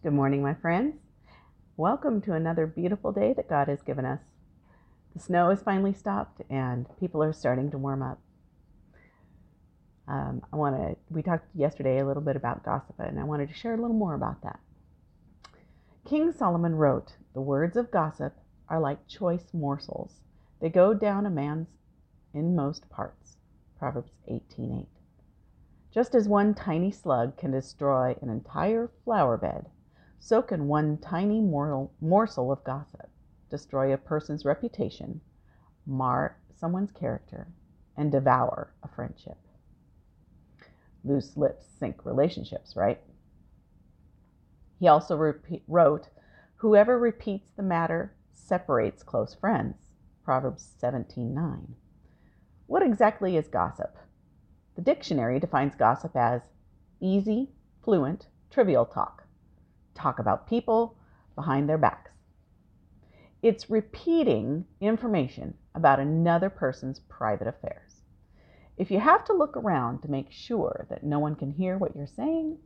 Good morning, my friends. Welcome to another beautiful day that God has given us. The snow has finally stopped and people are starting to warm up. Um, I want to, we talked yesterday a little bit about gossip, and I wanted to share a little more about that. King Solomon wrote, The words of gossip are like choice morsels, they go down a man's inmost parts. Proverbs 18:8. Just as one tiny slug can destroy an entire flower bed, so can one tiny morsel of gossip destroy a person's reputation, mar someone's character, and devour a friendship. Loose lips sink relationships, right? He also repeat, wrote, Whoever repeats the matter separates close friends. Proverbs 17:9. What exactly is gossip? The dictionary defines gossip as easy, fluent, trivial talk. Talk about people behind their backs. It's repeating information about another person's private affairs. If you have to look around to make sure that no one can hear what you're saying,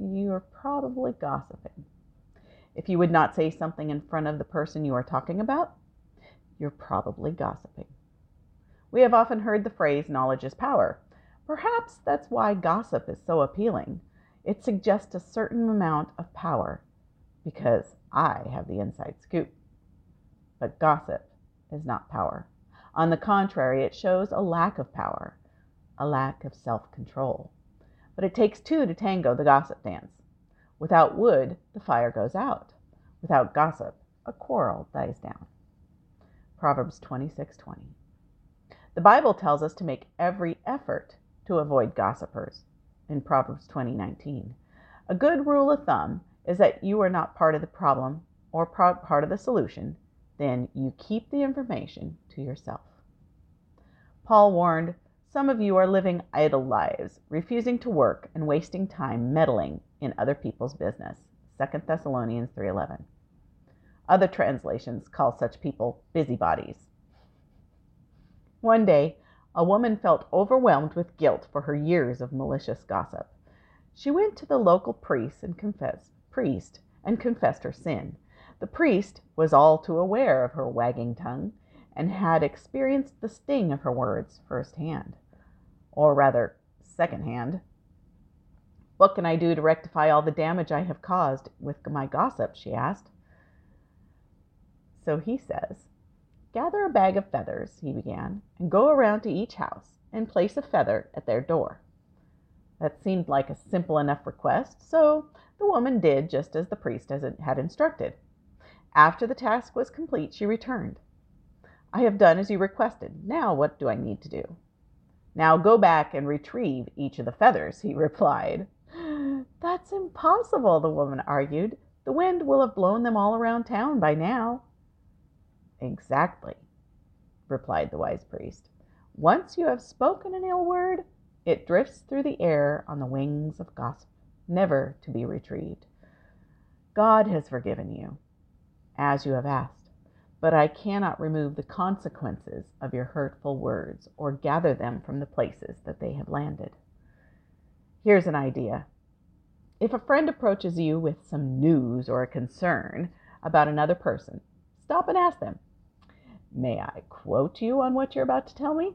you're probably gossiping. If you would not say something in front of the person you are talking about, you're probably gossiping. We have often heard the phrase knowledge is power. Perhaps that's why gossip is so appealing. It suggests a certain amount of power because I have the inside scoop. But gossip is not power. On the contrary, it shows a lack of power, a lack of self control. But it takes two to tango the gossip dance. Without wood, the fire goes out. Without gossip, a quarrel dies down. Proverbs 26:20. The Bible tells us to make every effort to avoid gossipers in Proverbs 20:19. A good rule of thumb is that you are not part of the problem or part of the solution, then you keep the information to yourself. Paul warned, some of you are living idle lives, refusing to work and wasting time meddling in other people's business. 2 Thessalonians 3:11. Other translations call such people busybodies. One day, a woman felt overwhelmed with guilt for her years of malicious gossip. She went to the local priest and confessed, priest and confessed her sin. The priest was all too aware of her wagging tongue and had experienced the sting of her words firsthand, or rather, secondhand. What can I do to rectify all the damage I have caused with my gossip? she asked. So he says, Gather a bag of feathers, he began, and go around to each house and place a feather at their door. That seemed like a simple enough request, so the woman did just as the priest had instructed. After the task was complete, she returned. I have done as you requested. Now what do I need to do? Now go back and retrieve each of the feathers, he replied. That's impossible, the woman argued. The wind will have blown them all around town by now. Exactly, replied the wise priest. Once you have spoken an ill word, it drifts through the air on the wings of gossip, never to be retrieved. God has forgiven you, as you have asked, but I cannot remove the consequences of your hurtful words or gather them from the places that they have landed. Here's an idea. If a friend approaches you with some news or a concern about another person, stop and ask them, May I quote you on what you're about to tell me?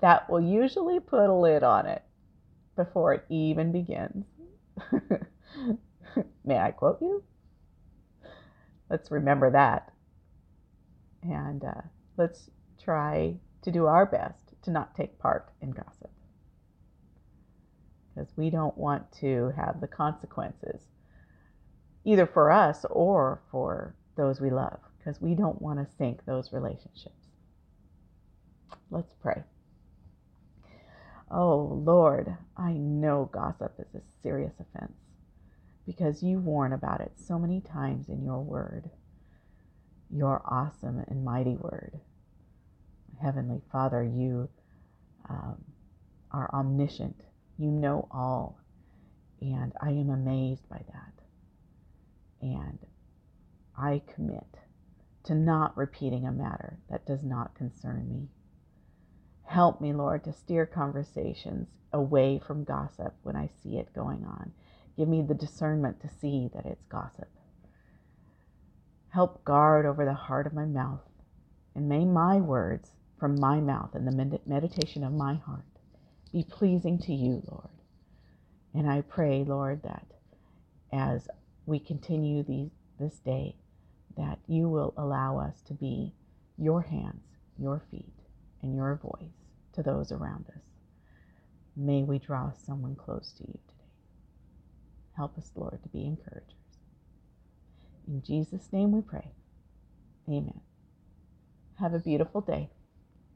That will usually put a lid on it before it even begins. May I quote you? Let's remember that. And uh, let's try to do our best to not take part in gossip. Because we don't want to have the consequences, either for us or for those we love because we don't want to sink those relationships. Let's pray. Oh Lord, I know gossip is a serious offense because you warn about it so many times in your word, your awesome and mighty word. Heavenly Father, you um, are omniscient, you know all, and I am amazed by that. And I commit to not repeating a matter that does not concern me. Help me, Lord, to steer conversations away from gossip when I see it going on. Give me the discernment to see that it's gossip. Help guard over the heart of my mouth, and may my words from my mouth and the meditation of my heart be pleasing to you, Lord. And I pray, Lord, that as we continue these, this day, that you will allow us to be your hands, your feet, and your voice to those around us. May we draw someone close to you today. Help us, Lord, to be encouragers. In Jesus' name we pray. Amen. Have a beautiful day.